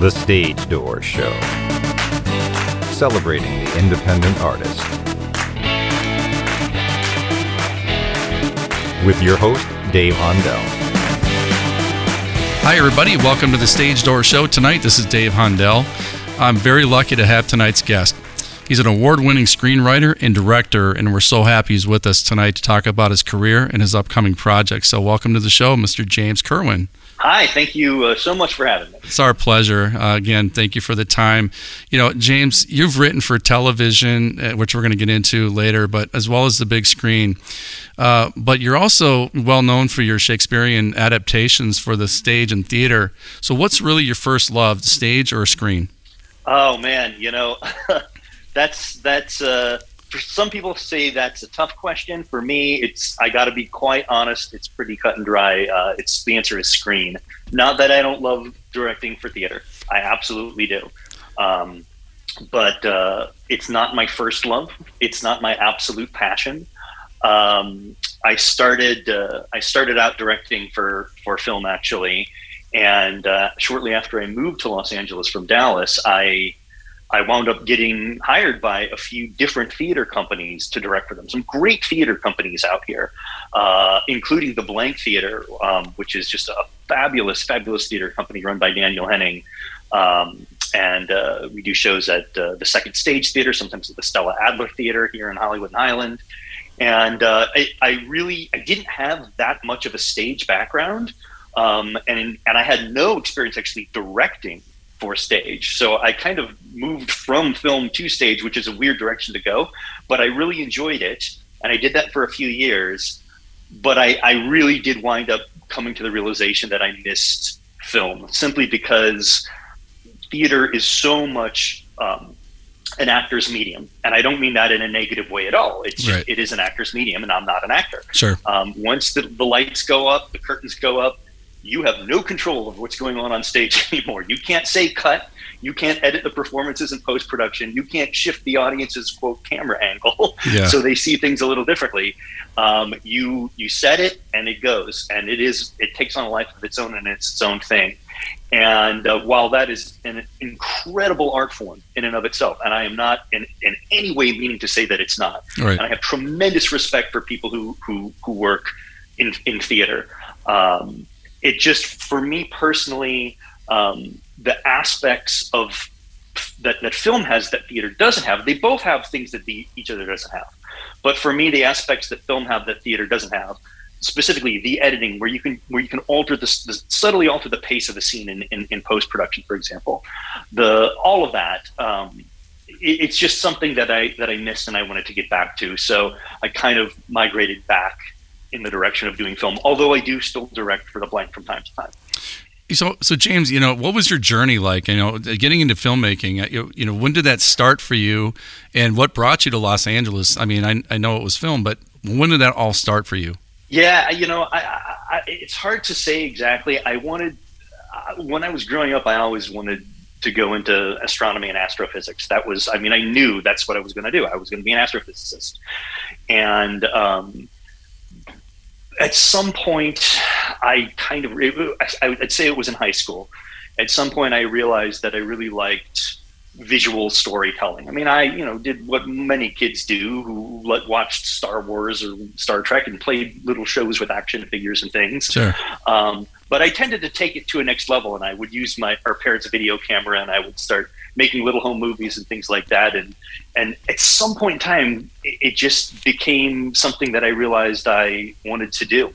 The Stage Door Show. Celebrating the independent artist. With your host, Dave Hondell. Hi, everybody. Welcome to the Stage Door Show tonight. This is Dave Hondell. I'm very lucky to have tonight's guest. He's an award winning screenwriter and director, and we're so happy he's with us tonight to talk about his career and his upcoming projects. So, welcome to the show, Mr. James Kerwin. Hi, thank you uh, so much for having me. It's our pleasure. Uh, again, thank you for the time. You know, James, you've written for television, uh, which we're going to get into later, but as well as the big screen. Uh, but you're also well known for your Shakespearean adaptations for the stage and theater. So, what's really your first love, stage or screen? Oh man, you know, that's that's uh, for some people say that's a tough question. For me, it's I got to be quite honest. It's pretty cut and dry. Uh, it's the answer is screen. Not that I don't love directing for theater. I absolutely do. Um, but uh, it's not my first love. It's not my absolute passion. Um, I started uh, I started out directing for for film actually, and uh, shortly after I moved to Los Angeles from Dallas, I I wound up getting hired by a few different theater companies to direct for them. Some great theater companies out here, uh, including the Blank Theater, um, which is just a fabulous, fabulous theater company run by Daniel Henning. Um, and uh, we do shows at uh, the Second Stage Theater, sometimes at the Stella Adler Theater here in Hollywood and Highland. And uh, I, I, really I didn't have that much of a stage background, um, and and I had no experience actually directing for stage. So I kind of moved from film to stage, which is a weird direction to go, but I really enjoyed it. And I did that for a few years. But I, I really did wind up coming to the realization that I missed film simply because theater is so much um, an actor's medium. And I don't mean that in a negative way at all. It's just, right. it is an actor's medium, and I'm not an actor. Sure. Um, once the, the lights go up, the curtains go up, you have no control of what's going on on stage anymore. You can't say cut. You can't edit the performances in post production. You can't shift the audience's quote camera angle yeah. so they see things a little differently. Um, you you set it and it goes, and it is it takes on a life of its own and it's its own thing. And uh, while that is an incredible art form in and of itself, and I am not in, in any way meaning to say that it's not, right. and I have tremendous respect for people who who, who work in in theater. Um, it just for me personally um, the aspects of that, that film has that theater doesn't have they both have things that the, each other doesn't have. But for me the aspects that film have that theater doesn't have specifically the editing where you can where you can alter the, the subtly alter the pace of a scene in, in, in post-production for example. The all of that um, it, it's just something that i that i missed and i wanted to get back to. So i kind of migrated back in the direction of doing film, although I do still direct for the blank from time to time. So, so James, you know, what was your journey like? You know, getting into filmmaking. Uh, you, you know, when did that start for you, and what brought you to Los Angeles? I mean, I, I know it was film, but when did that all start for you? Yeah, you know, I, I, it's hard to say exactly. I wanted uh, when I was growing up, I always wanted to go into astronomy and astrophysics. That was, I mean, I knew that's what I was going to do. I was going to be an astrophysicist, and um, at some point, I kind of, I would say it was in high school. At some point, I realized that I really liked visual storytelling. I mean, I, you know, did what many kids do who watched Star Wars or Star Trek and played little shows with action figures and things. Sure. Um, but I tended to take it to a next level and I would use my, our parents' video camera and I would start making little home movies and things like that. And and at some point in time, it, it just became something that I realized I wanted to do.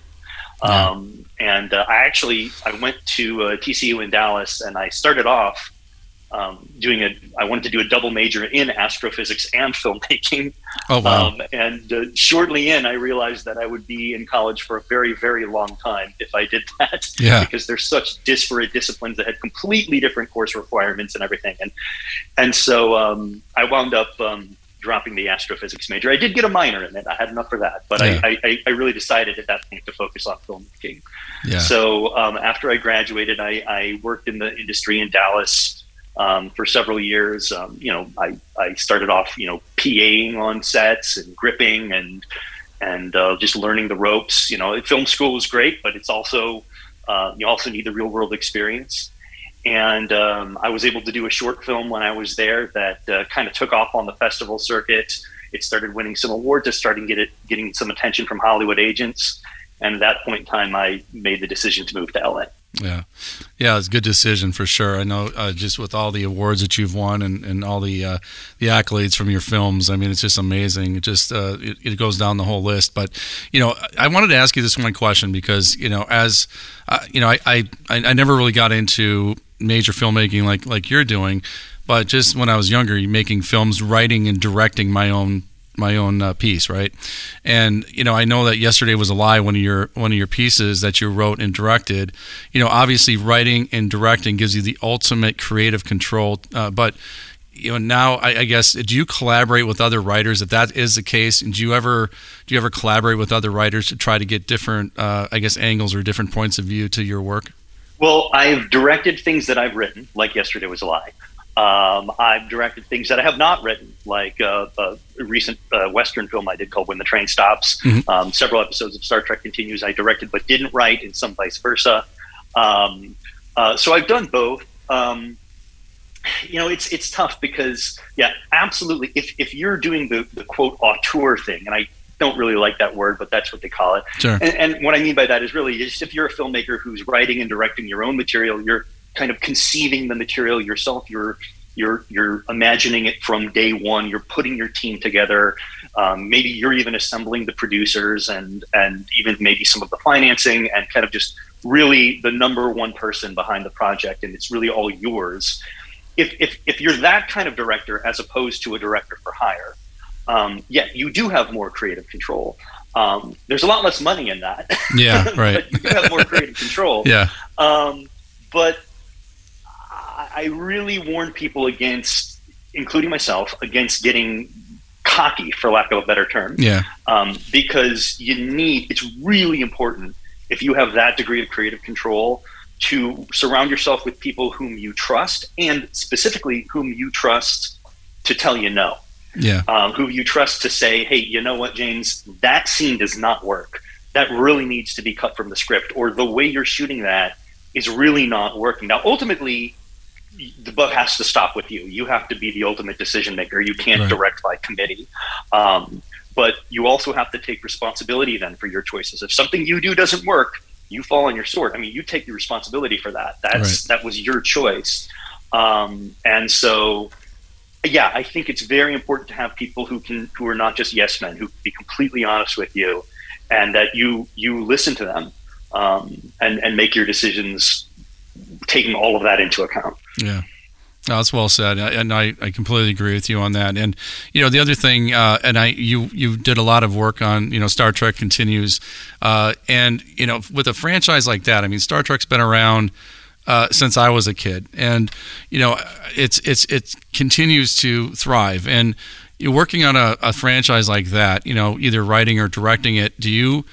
Um, and uh, I actually I went to uh, TCU in Dallas, and I started off um, doing a I wanted to do a double major in astrophysics and filmmaking. Oh wow! Um, and uh, shortly in, I realized that I would be in college for a very very long time if I did that. Yeah. because there's such disparate disciplines that had completely different course requirements and everything. And and so um, I wound up. Um, dropping the astrophysics major. I did get a minor in it. I had enough for that, but yeah. I, I, I, really decided at that point to focus on filmmaking. Yeah. So um, after I graduated, I, I worked in the industry in Dallas um, for several years. Um, you know, I, I started off, you know, PAing on sets and gripping and and uh, just learning the ropes. You know, film school is great, but it's also uh, you also need the real world experience. and um, I was able to do a short film when I was there that uh, kind of took off on the festival circuit. It started winning some awards. It started get it, getting some attention from Hollywood agents, and at that point in time, I made the decision to move to LA. Yeah, yeah, it's a good decision for sure. I know uh, just with all the awards that you've won and, and all the uh, the accolades from your films. I mean, it's just amazing. It just uh, it, it, goes down the whole list. But you know, I wanted to ask you this one question because you know, as uh, you know, I, I I never really got into major filmmaking like like you're doing, but just when I was younger, making films, writing and directing my own my own uh, piece, right? And you know, I know that yesterday was a lie. One of your one of your pieces that you wrote and directed. You know, obviously, writing and directing gives you the ultimate creative control. Uh, but you know, now I, I, guess do you collaborate with other writers? If that is the case, and do you ever do you ever collaborate with other writers to try to get different, uh, I guess, angles or different points of view to your work? Well, I've directed things that I've written, like yesterday was a lie. Um, I've directed things that I have not written, like uh, a recent uh, Western film I did called When the Train Stops. Mm-hmm. Um, several episodes of Star Trek Continues I directed but didn't write, and some vice versa. Um, uh, so I've done both. Um, you know, it's it's tough because, yeah, absolutely. If, if you're doing the, the quote auteur thing, and I don't really like that word, but that's what they call it. Sure. And, and what I mean by that is really just if you're a filmmaker who's writing and directing your own material, you're kind of conceiving the material yourself. You're you're you're imagining it from day one. You're putting your team together. Um, maybe you're even assembling the producers and and even maybe some of the financing and kind of just really the number one person behind the project, and it's really all yours. If if if you're that kind of director as opposed to a director for hire, um, yeah, you do have more creative control. Um, there's a lot less money in that. Yeah, right. you have more creative control. Yeah. Um, but I really warn people against, including myself, against getting cocky, for lack of a better term. Yeah. Um, because you need, it's really important if you have that degree of creative control to surround yourself with people whom you trust and specifically whom you trust to tell you no. Yeah. Um, who you trust to say, hey, you know what, James, that scene does not work. That really needs to be cut from the script, or the way you're shooting that is really not working. Now, ultimately, the buck has to stop with you. You have to be the ultimate decision maker. You can't right. direct by committee. Um, but you also have to take responsibility then for your choices. If something you do doesn't work, you fall on your sword. I mean, you take the responsibility for that. That's right. that was your choice. Um, and so, yeah, I think it's very important to have people who can who are not just yes men, who can be completely honest with you, and that you you listen to them um, and and make your decisions taking all of that into account. Yeah. No, that's well said, and I, I completely agree with you on that. And you know, the other thing, uh, and I you you did a lot of work on you know Star Trek continues, uh, and you know with a franchise like that, I mean Star Trek's been around uh, since I was a kid, and you know it's it's it continues to thrive. And you're working on a, a franchise like that, you know, either writing or directing it. Do you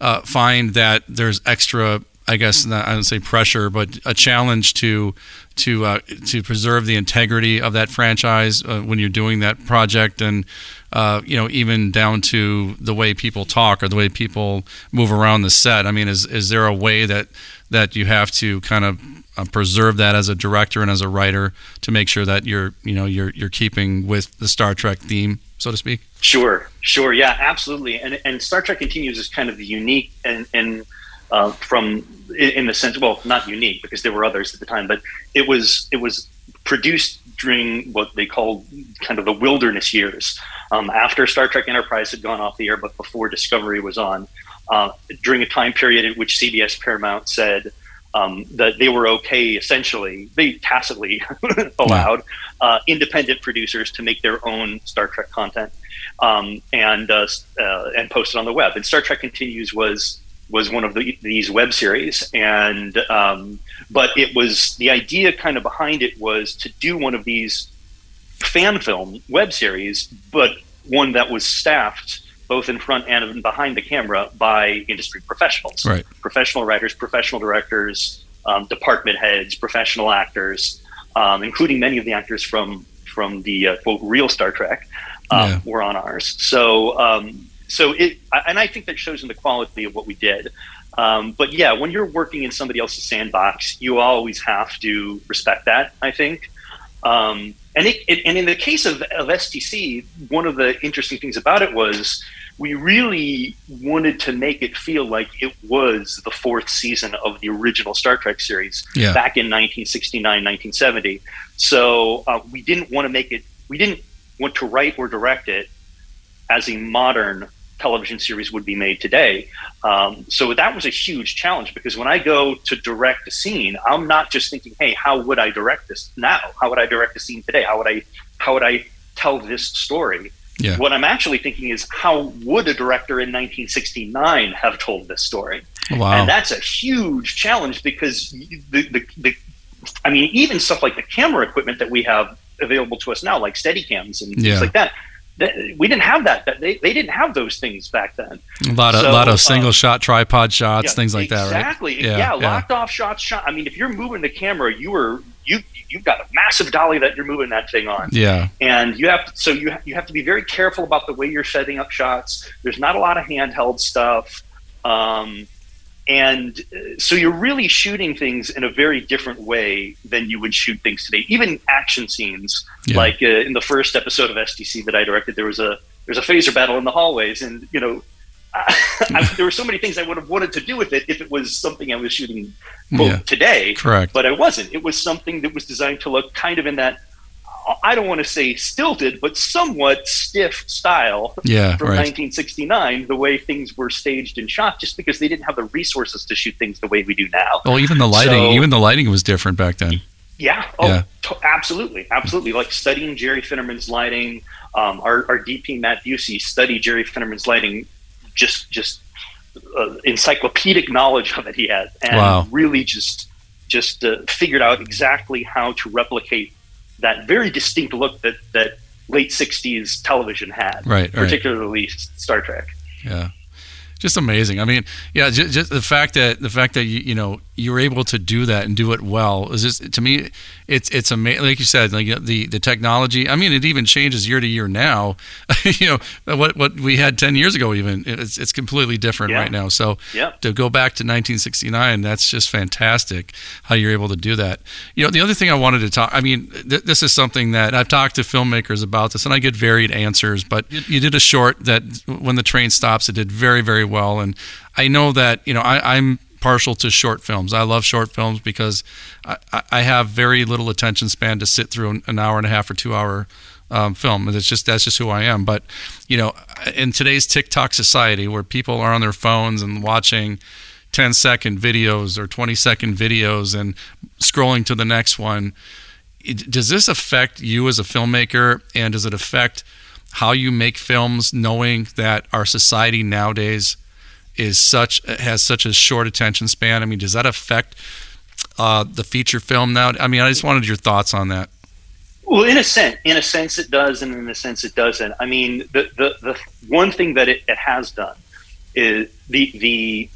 uh, find that there's extra I guess not, I don't say pressure, but a challenge to to uh, to preserve the integrity of that franchise uh, when you're doing that project, and uh, you know even down to the way people talk or the way people move around the set. I mean, is is there a way that that you have to kind of uh, preserve that as a director and as a writer to make sure that you're you know you're you're keeping with the Star Trek theme, so to speak? Sure, sure, yeah, absolutely. And and Star Trek continues is kind of unique and and uh, from in the sense, well, not unique because there were others at the time, but it was it was produced during what they called kind of the wilderness years, um, after Star Trek Enterprise had gone off the air, but before Discovery was on. Uh, during a time period in which CBS Paramount said um, that they were okay, essentially, they tacitly allowed uh, independent producers to make their own Star Trek content um, and uh, uh and post it on the web. And Star Trek Continues was was one of the, these web series, and um, but it was the idea kind of behind it was to do one of these fan film web series, but one that was staffed both in front and behind the camera by industry professionals, right. professional writers, professional directors, um, department heads, professional actors, um, including many of the actors from from the uh, quote real Star Trek um, yeah. were on ours. So um, so it, and I think that shows in the quality of what we did. Um, but yeah, when you're working in somebody else's sandbox, you always have to respect that. I think. Um, and it, it, and in the case of, of STC, one of the interesting things about it was we really wanted to make it feel like it was the fourth season of the original Star Trek series Yeah. back in 1969, 1970. So uh, we didn't want to make it, we didn't want to write or direct it as a modern television series would be made today. Um, so that was a huge challenge because when I go to direct a scene, I'm not just thinking, "Hey, how would I direct this now? How would I direct a scene today? How would I how would I tell this story?" Yeah. What I'm actually thinking is, how would a director in 1969 have told this story? Wow. And that's a huge challenge because the, the, the I mean, even stuff like the camera equipment that we have available to us now, like Steadicams and Yeah. things like that, that we didn't have that. that they, they didn't have those things back then. a lot of so, lot um, of single shot tripod shots, Yeah, things like that, right? Exactly. Yeah, yeah. locked off shots. Shot. I mean, if you're moving the camera, you are you you've got a massive dolly that you're moving that thing on, Yeah. and you have to, so you you have to be very careful about the way you're setting up shots. There's not a lot of handheld stuff. Um, and uh, so you're really shooting things in a very different way than you would shoot things today. Even action scenes, Yeah. like uh, in the first episode of STC that I directed, there was a there's a phaser battle in the hallways, and you know, I, there were so many things I would have wanted to do with it if it was something I was shooting Yeah. today, Correct. but i wasn't. It was something that was designed to look kind of in that. I don't want to say stilted, but somewhat stiff style Yeah. from Right. 1969, the way things were staged and shot, just because they didn't have the resources to shoot things the way we do now. Well, even the lighting, So- even the lighting was different back then. Yeah. Oh, Yeah. To- absolutely, absolutely. Like studying Jerry Finnerman's lighting. Um, our, our DP Matt Busey studied Jerry Finnerman's lighting, just just uh, encyclopedic knowledge of it he had, and Wow. really just just uh, figured out exactly how to replicate that very distinct look that that late '60s television had, Right. particularly Right. Star Trek. Yeah. Just amazing. I mean, yeah, just, just the fact that the fact that you you know you were able to do that and do it well is just to me, it's it's amazing. Like you said, like the the technology. I mean, it even changes year to year now. you know what what we had ten years ago, even it's it's completely different Yeah. right now. So to go back to 1969, that's just fantastic how you're able to do that. You know, the other thing I wanted to talk, I mean, th- this is something that I've talked to filmmakers about this, and I get varied answers. But you, you did a short that when the train stops, it did very, very well, and I know that you know I, I'm partial to short films. I love short films because I, I- have very little attention span to sit through an, an hour and a half or two hour um, film. And it's just that's just who I am. But you know, in today's TikTok society, where people are on their phones and watching 10 second videos or 20 second videos and scrolling to the next one, it- does this affect you as a filmmaker? And does it affect how you make films, knowing that our society nowadays is such has such a short attention span? I mean, does that affect uh, the feature film now? I mean, I just wanted your thoughts on that. Well, in a sense, in a sense, it does, and in a sense, it doesn't. I mean, the the, the one thing that it, it has done is the the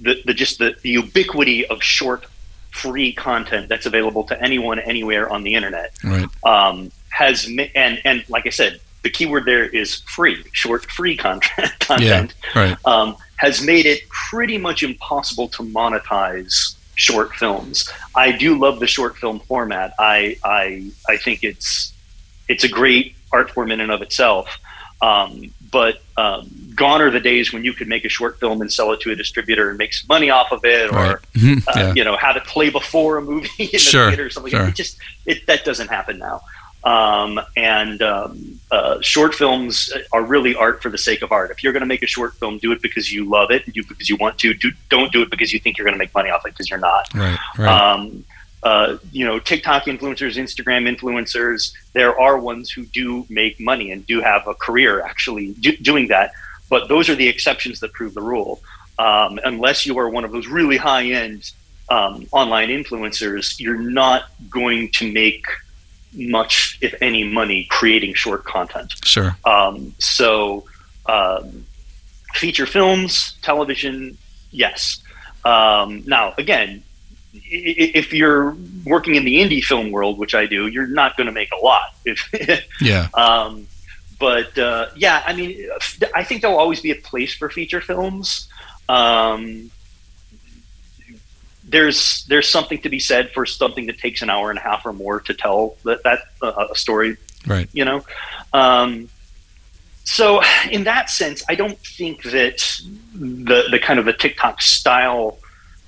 the, the just the, the ubiquity of short, free content that's available to anyone, anywhere on the internet Right. um, has and and like I said, the keyword there is free, short, free content. content Right. um, has made it pretty much impossible to monetize short films. I do love the short film format. I I I think it's it's a great art form in and of itself. Um, but um, gone are the days when you could make a short film and sell it to a distributor and make some money off of it, Right. or Mhm. uh, you know have it play before a movie in the Sure, theater or something. sure. It just it, that doesn't happen now. Um, and um, uh, short films are really art for the sake of art. If you're going to make a short film, do it because you love it, do it because you want to. Do, don't do it because you think you're going to make money off it because you're not. Right. Right. Um, uh, you know, TikTok influencers, Instagram influencers, there are ones who do make money and do have a career actually do, doing that. But those are the exceptions that prove the rule. Um, unless you are one of those really high end um, online influencers, you're not going to make much, if any, money creating short content. sure. Um, so, um, feature films, television, yes. Um, now, again, if you're working in the indie film world, which I do, you're not going to make a lot. If, Yeah. um, but uh, yeah, I mean, I think there'll always be a place for feature films. Um, there's there's something to be said for something that takes an hour and a half or more to tell that that uh, a story. Right. You know. Um, so in that sense, I don't think that the the kind of the TikTok style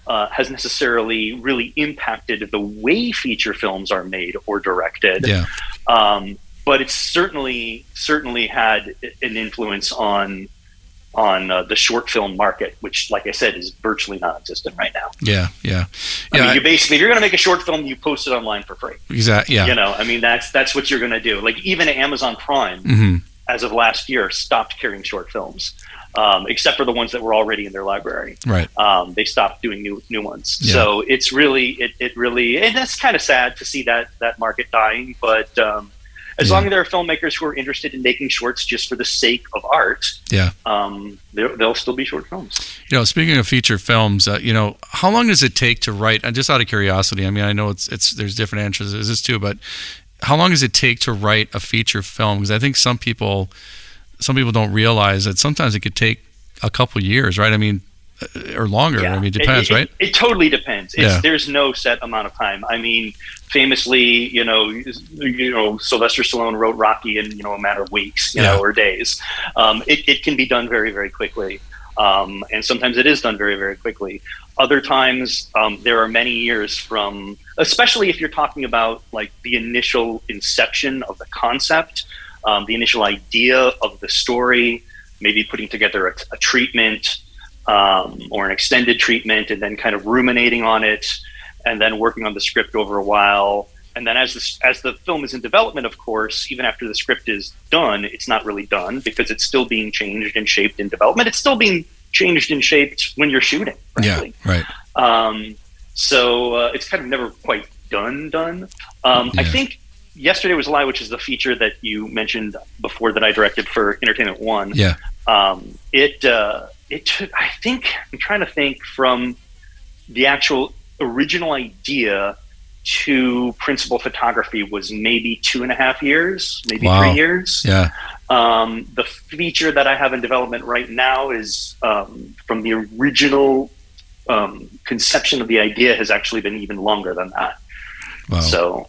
uh, has necessarily really impacted the way feature films are made or directed. Yeah. Um, but it's certainly certainly had an influence on on uh, the short film market, which, like I said, is virtually non-existent right now. Yeah, yeah, I yeah. mean, you basically, if you're going to make a short film, you post it online for free. exactly. Yeah. You know, I mean, that's that's what you're going to do. Like even Amazon Prime, hmm as of last year, stopped carrying short films, um, except for the ones that were already in their library. Right. Um, they stopped doing new new ones. Yeah. So it's really it, it really and that's kind of sad to see that that market dying. But um, as Yeah. long as there are filmmakers who are interested in making shorts just for the sake of art, Yeah. um, there- they'll still be short films. You know, speaking of feature films, uh, you know, how long does it take to write? And just out of curiosity, I mean, I know it's it's there's different answers to this too, but how long does it take to write a feature film? Because I think some people some people don't realize that sometimes it could take a couple years, right? I mean, or longer. I mean, it depends, it, right? It, it totally depends. It's, Yeah. There's no set amount of time. I mean, famously, you know, you know, Sylvester Stallone wrote Rocky in you know a matter of weeks, you Yeah. know, or days. Um, it, it can be done very, very quickly, um, and sometimes it is done very, very quickly. Other times, um, there are many years from, especially if you're talking about like the initial inception of the concept, um, the initial idea of the story, maybe putting together a, a treatment um, or an extended treatment, and then kind of ruminating on it, and then working on the script over a while. And then as the, as the film is in development, of course, even after the script is done, it's not really done because it's still being changed and shaped in development. It's still being changed and shaped when you're shooting. Frankly. Yeah, right. Um, so uh, it's kind of never quite done. Done. Um, I think yesterday was a lie, which is the feature that you mentioned before that I directed for Entertainment One. Yeah, Um, it uh, it took. I think I'm trying to think from the actual original idea to principal photography was maybe two and a half years, maybe Wow. three years. yeah, Um, the feature that I have in development right now is um, from the original um, conception of the idea has actually been even longer than that. wow. So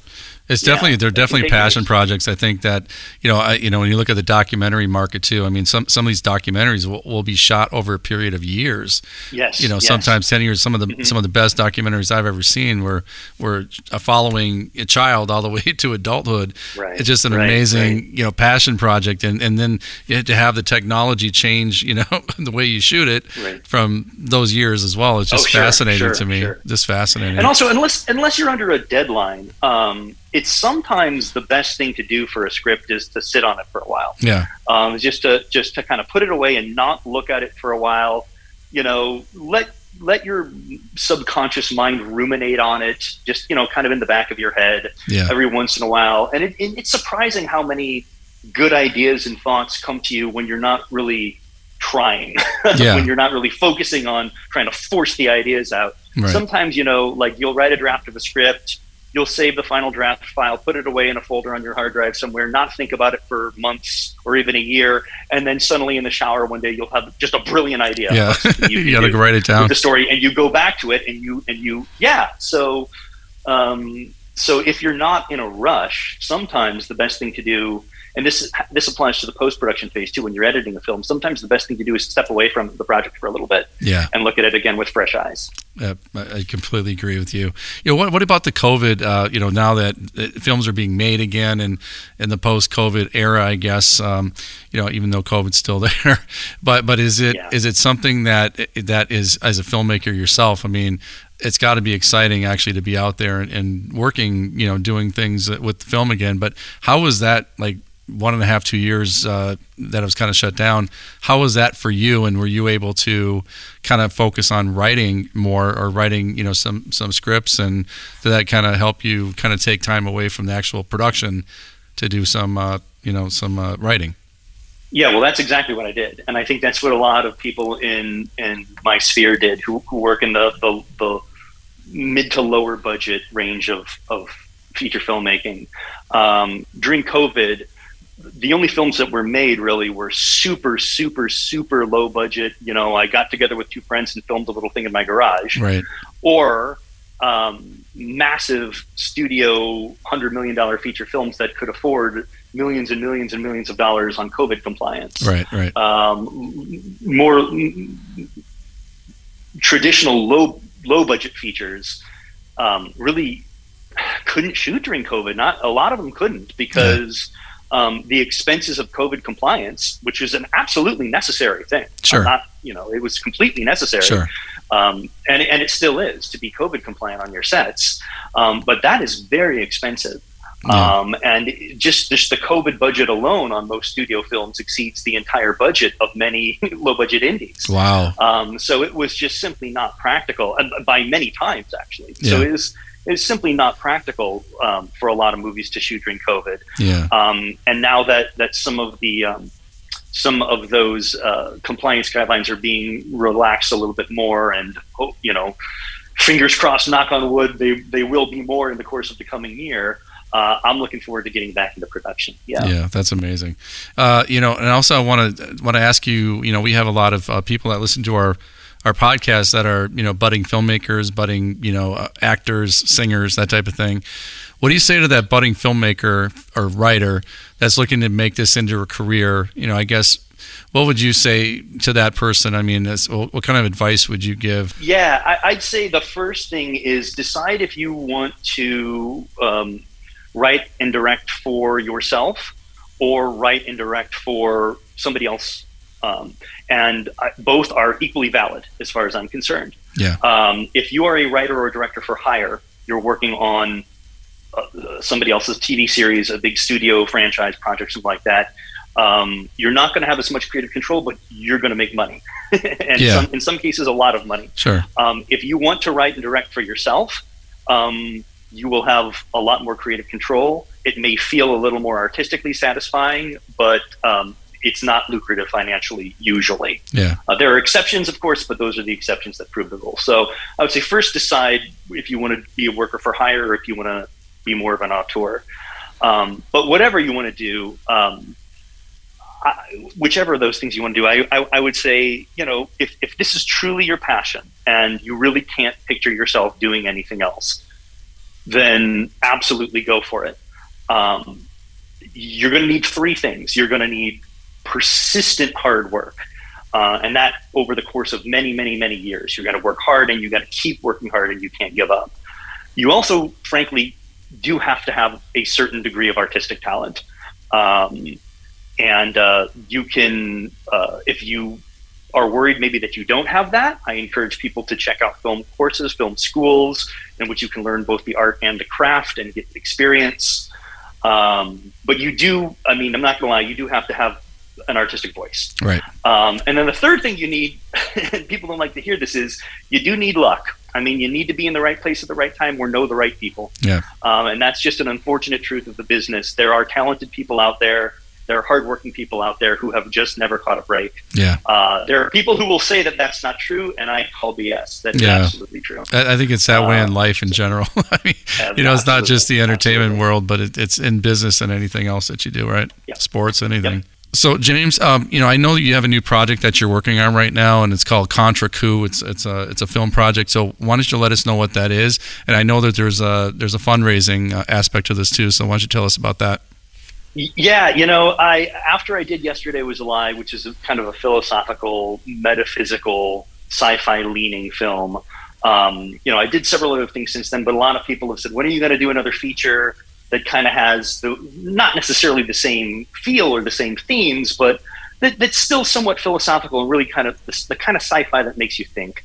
It's Yeah, definitely they're definitely passion projects. I think that you know I, you know when you look at the documentary market too. I mean some some of these documentaries will, will be shot over a period of years. yes, You know yes. sometimes ten years. Some of the Mhm. some of the best documentaries I've ever seen were were following a child all the way to adulthood. right. It's just an right, amazing right. you know passion project, and and then to have the technology change you know the way you shoot it Right. from those years as well. It's just Oh, sure, fascinating sure, to me. sure. Just fascinating. And also, unless unless you're under a deadline, um, it's sometimes the best thing to do for a script is to sit on it for a while. yeah, um, just to just to kind of put it away and not look at it for a while. You know, let let your subconscious mind ruminate on it. Just you know, kind of in the back of your head yeah, every once in a while. And it, it, it's surprising how many good ideas and thoughts come to you when you're not really trying. Yeah. when you're not really focusing on trying to force the ideas out. right. Sometimes, you know, like you'll write a draft of a script, you'll save the final draft file, put it away in a folder on your hard drive somewhere, not think about it for months or even a year, and then suddenly in the shower one day you'll have just a brilliant idea. yeah, you, got to do write it down. the story, and you go back to it, and you and you yeah. So, um, so if you're not in a rush, sometimes the best thing to do. And this this applies to the post production phase too. When you're editing a film, sometimes the best thing to do is step away from the project for a little bit Yeah. and look at it again with fresh eyes. Yeah, I completely agree with you. You know, what, what about the COVID? Uh, you know, now that uh, films are being made again and in the post-COVID era, I guess. Um, you know, even though COVID's still there, but but is it is Yeah. it something that that is as a filmmaker yourself? I mean, it's got to be exciting actually to be out there and, and working. You know, doing things with film again. But how was that like? One and a half, two years uh, that it was kind of shut down. How was that for you? And were you able to kind of focus on writing more or writing you know some some scripts and did that kind of help you kind of take time away from the actual production to do some uh, you know some uh, writing Yeah, well, that's exactly what I did, and I think that's what a lot of people in in my sphere did, who, who work in the, the the mid to lower budget range of of feature filmmaking. Um, during COVID, the only films that were made really were super, super, super low budget. You know, I got together with two friends and filmed a little thing in my garage, right or um, massive studio hundred million dollar feature films that could afford millions and millions and millions of dollars on COVID compliance. Right, right. Um, more traditional low low budget features um, really couldn't shoot during COVID. Not a lot of them couldn't because um, the expenses of COVID compliance, which is an absolutely necessary thing. Sure. Not you know it was completely necessary. Sure. Um, and, and it still is to be COVID compliant on your sets. Um, but that is very expensive. Yeah. Um, and just, just the COVID budget alone on most studio films exceeds the entire budget of many low budget indies. Wow. Um, so it was just simply not practical, and by many times actually. So Yeah. it is it is simply not practical um, for a lot of movies to shoot during COVID. Yeah. Um, and now that that some of the um, some of those uh, compliance guidelines are being relaxed a little bit more, and oh, you know, fingers crossed, knock on wood, they they will be more in the course of the coming year. Uh, I'm looking forward to getting back into production. Yeah. Yeah, that's amazing. Uh, you know, and also I want to want to ask you. You know, we have a lot of uh, people that listen to our our podcast that are you know budding filmmakers, budding you know uh, actors, singers, that type of thing. What do you say to that budding filmmaker or writer that's looking to make this into a career? You know, I guess what would you say to that person? I mean, what kind of advice would you give? Yeah, I, I'd say the first thing is decide if you want to um, write and direct for yourself or write and direct for somebody else. Um, and I, both are equally valid as far as I'm concerned. Yeah. Um, if you are a writer or a director for hire, you're working on uh, somebody else's TV series, a big studio franchise project, something like that. Um, you're not going to have as much creative control, but you're going to make money, and Yeah. some, in some cases, a lot of money. Sure. Um, if you want to write and direct for yourself, um, you will have a lot more creative control. It may feel a little more artistically satisfying, but um, it's not lucrative financially usually. Yeah. Uh, there are exceptions, of course, but those are the exceptions that prove the rule. So I would say first decide if you want to be a worker for hire or if you want to be more of an auteur. Um, but whatever you want to do, um, I, whichever of those things you want to do, I, I, I would say, you know, if, if this is truly your passion and you really can't picture yourself doing anything else, then absolutely go for it. Um, you're going to need three things. You're going to need persistent hard work. Uh, and that over the course of many, many, many years. You got to work hard and you got to keep working hard and you can't give up. You also, frankly, do have to have a certain degree of artistic talent. Um, and uh, you can, uh, if you are worried maybe that you don't have that, I encourage people to check out film courses, film schools, in which you can learn both the art and the craft and get experience. Um, but you do, I mean, I'm not going to lie, you do have to have an artistic voice. Right. Um, and then the third thing you need, and people don't like to hear this, is you do need luck. I mean, you need to be in the right place at the right time or know the right people. Yeah. Um, and that's just an unfortunate truth of the business. There are talented people out there. There are hardworking people out there who have just never caught a break. Yeah. Uh, there are people who will say that that's not true, and I call BS. That's Yeah. absolutely true. I, I think it's that way in Uh, life in general. I mean, you know, it's not just the entertainment Absolutely. world, but it, it's in business and anything else that you do, right? Yeah. Sports, anything. So, James, um, you know, I know that you have a new project that you're working on right now, and it's called Contre-Coup. It's it's a it's a film project. So, why don't you let us know what that is? And I know that there's a there's a fundraising uh, aspect to this too. So, why don't you tell us about that? Yeah, you know, I after I did yesterday was a lie, which is a, kind of a philosophical, metaphysical, sci-fi leaning film. Um, you know, I did several other things since then, but a lot of people have said, "When are you going to do another feature that kind of has the not necessarily the same feel or the same themes, but that, that's still somewhat philosophical and really kind of the, the kind of sci-fi that makes you think."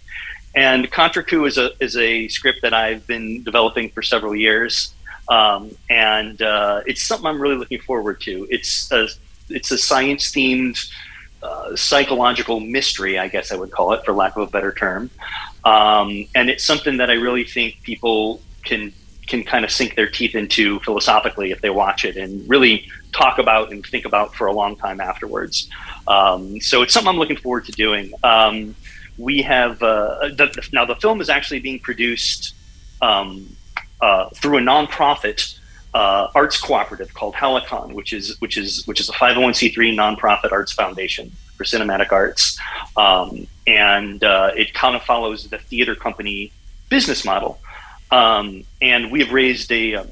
And Contre-Coup is a is a script that I've been developing for several years um, and uh, it's something I'm really looking forward to. It's a it's a science themed uh, psychological mystery, I guess I would call it, for lack of a better term. Um, and it's something that I really think people can can kind of sink their teeth into philosophically if they watch it and really talk about and think about for a long time afterwards. Um, so it's something I'm looking forward to doing. Um, we have uh, the, now the film is actually being produced um, uh, through a nonprofit uh, arts cooperative called Helicon, which is which is which is a 501c3 nonprofit arts foundation for cinematic arts, um, and uh, it kind of follows the theater company business model. Um, and we have raised a um,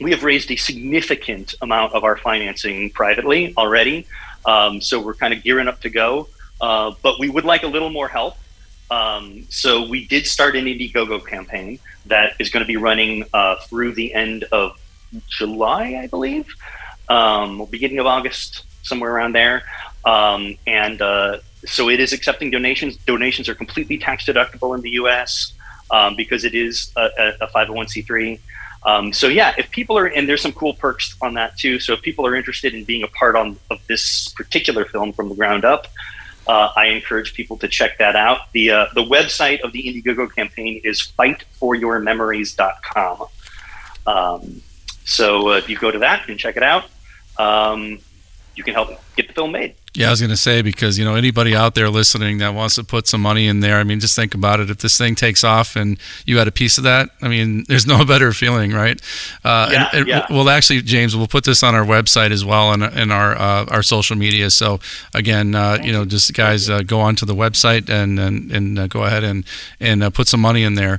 we have raised a significant amount of our financing privately already. Um, so we're kind of gearing up to go, uh, but we would like a little more help. Um, so we did start an Indiegogo campaign that is going to be running uh, through the end of July, I believe, um, beginning of August, somewhere around there. Um, and uh, so it is accepting donations. Donations are completely tax deductible in the U.S. Um, because it is a, a 501c3. Um, so yeah, if people are, and there's some cool perks on that too. So if people are interested in being a part on, of this particular film from the ground up, uh, I encourage people to check that out. The uh, the website of the Indiegogo campaign is fightforyourmemories.com. Um, so uh, if you go to that and check it out, um, you can help get the film made. Yeah, I was going to say because you know anybody out there listening that wants to put some money in there. I mean, just think about it. If this thing takes off and you had a piece of that, I mean, there's no better feeling, right? Uh, yeah, and, and yeah. Well, actually, James, we'll put this on our website as well and in, in, our uh, our social media. So again, uh, you know, just guys uh, go onto the website and and, and uh, go ahead and and uh, put some money in there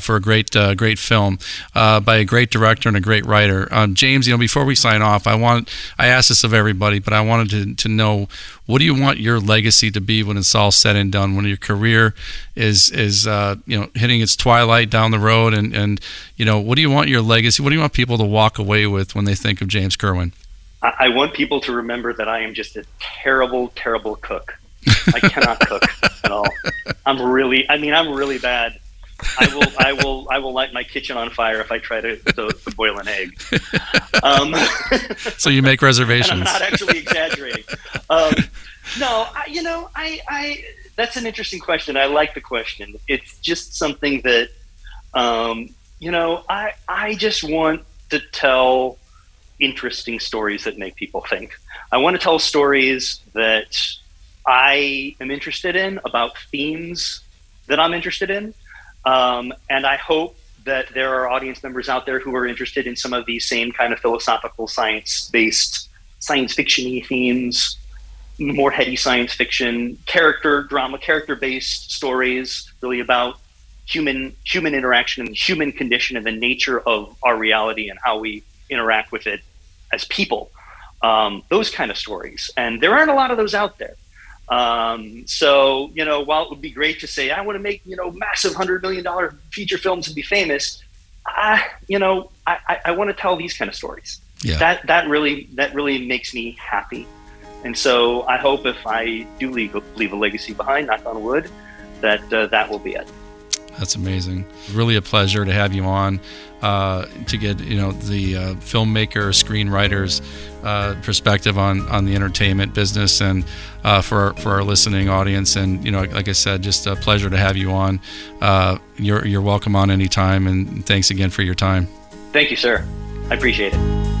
for a great great film by a great director and a great writer. Um, James, you know, before we sign off, I want I ask this of everybody, but I wanted to to know what do you want your legacy to be when it's all said and done? When your career is is uh, you know hitting its twilight down the road, and and you know what do you want your legacy? What do you want people to walk away with when they think of James Kerwin? I want people to remember that I am just a terrible, terrible cook. I cannot cook at all. I'm really, I mean, I'm really bad. I will, I will, I will light my kitchen on fire if I try to, to, to boil an egg. Um, so you make reservations. I'm not actually exaggerating. Um, no, I, you know, I, I, that's an interesting question. I like the question. It's just something that, um, you know, I, I just want to tell interesting stories that make people think. I want to tell stories that I am interested in about themes that I'm interested in um, and I hope that there are audience members out there who are interested in some of these same kind of philosophical science based science fiction themes, more heady science fiction, character drama, character based stories, really about human human interaction and the human condition and the nature of our reality and how we interact with it as people. Um, those kind of stories, and there aren't a lot of those out there. Um, so, you know, while it would be great to say, I want to make, you know, massive $100 million feature films and be famous, I, you know, I, I, I want to tell these kind of stories. Yeah. That, that really, that really makes me happy. And so I hope if I do leave, leave a legacy behind, knock on wood, that uh, that will be it. That's amazing. Really a pleasure to have you on uh, to get you know the uh, filmmaker, screenwriters uh, perspective on on the entertainment business and uh, for our, for our listening audience. And you know, like I said, just a pleasure to have you on. Uh, you're you're welcome on anytime, and thanks again for your time. Thank you, sir. I appreciate it.